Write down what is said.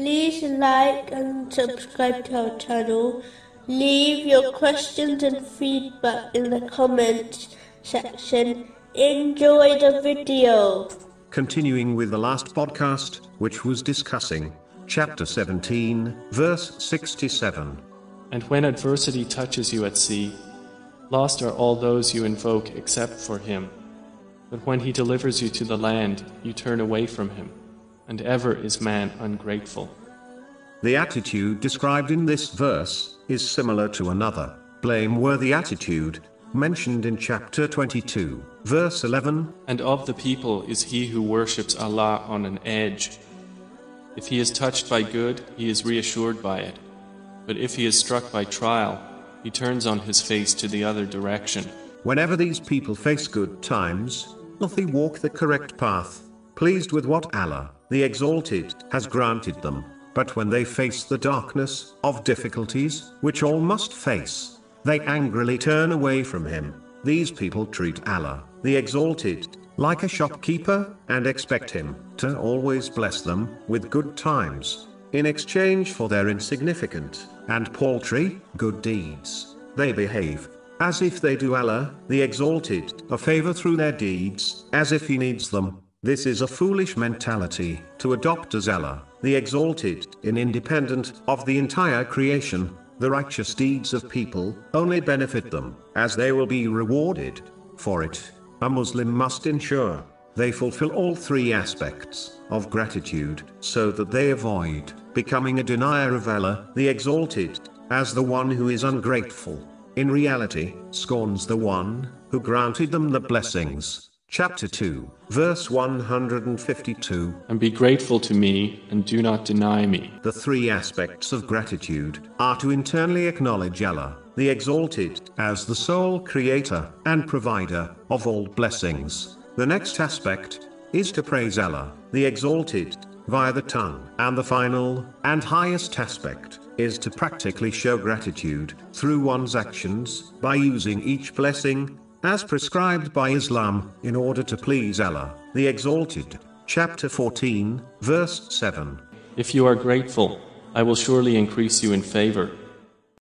like and subscribe to our channel. Leave your questions and feedback in the comments section. Enjoy the video. Continuing with the last podcast, which was discussing chapter 17, verse 67. And when adversity touches you at sea, lost are all those you invoke except for him. But when he delivers you to the land, you turn away from him, and ever is man ungrateful. The attitude described in this verse is similar to another, blameworthy attitude, mentioned in chapter 22, verse 11. And of the people is he who worships Allah on an edge. If he is touched by good, he is reassured by it. But if he is struck by trial, he turns on his face to the other direction. Whenever these people face good times, they walk the correct path, pleased with what Allah, the Exalted, has granted them. But when they face the darkness of difficulties, which all must face, they angrily turn away from Him. These people treat Allah, the Exalted, like a shopkeeper, and expect Him to always bless them with good times, in exchange for their insignificant and paltry good deeds. They behave as if they do Allah, the Exalted, a favor through their deeds, as if He needs them. This is a foolish mentality to adopt as Allah, the Exalted, in independent of the entire creation. The righteous deeds of people only benefit them, as they will be rewarded for it. A Muslim must ensure they fulfill all three aspects of gratitude so that they avoid becoming a denier of Allah, the Exalted, as the one who is ungrateful in reality, scorns the one who granted them the blessings. Chapter 2, verse 152. And be grateful to me, and do not deny me. The three aspects of gratitude are to internally acknowledge Allah, the Exalted, as the sole creator and provider of all blessings. The next aspect is to praise Allah, the Exalted, via the tongue. And the final and highest aspect is to practically show gratitude through one's actions by using each blessing as prescribed by Islam in order to please Allah, the Exalted. Chapter 14, verse 7. If you are grateful, I will surely increase you in favor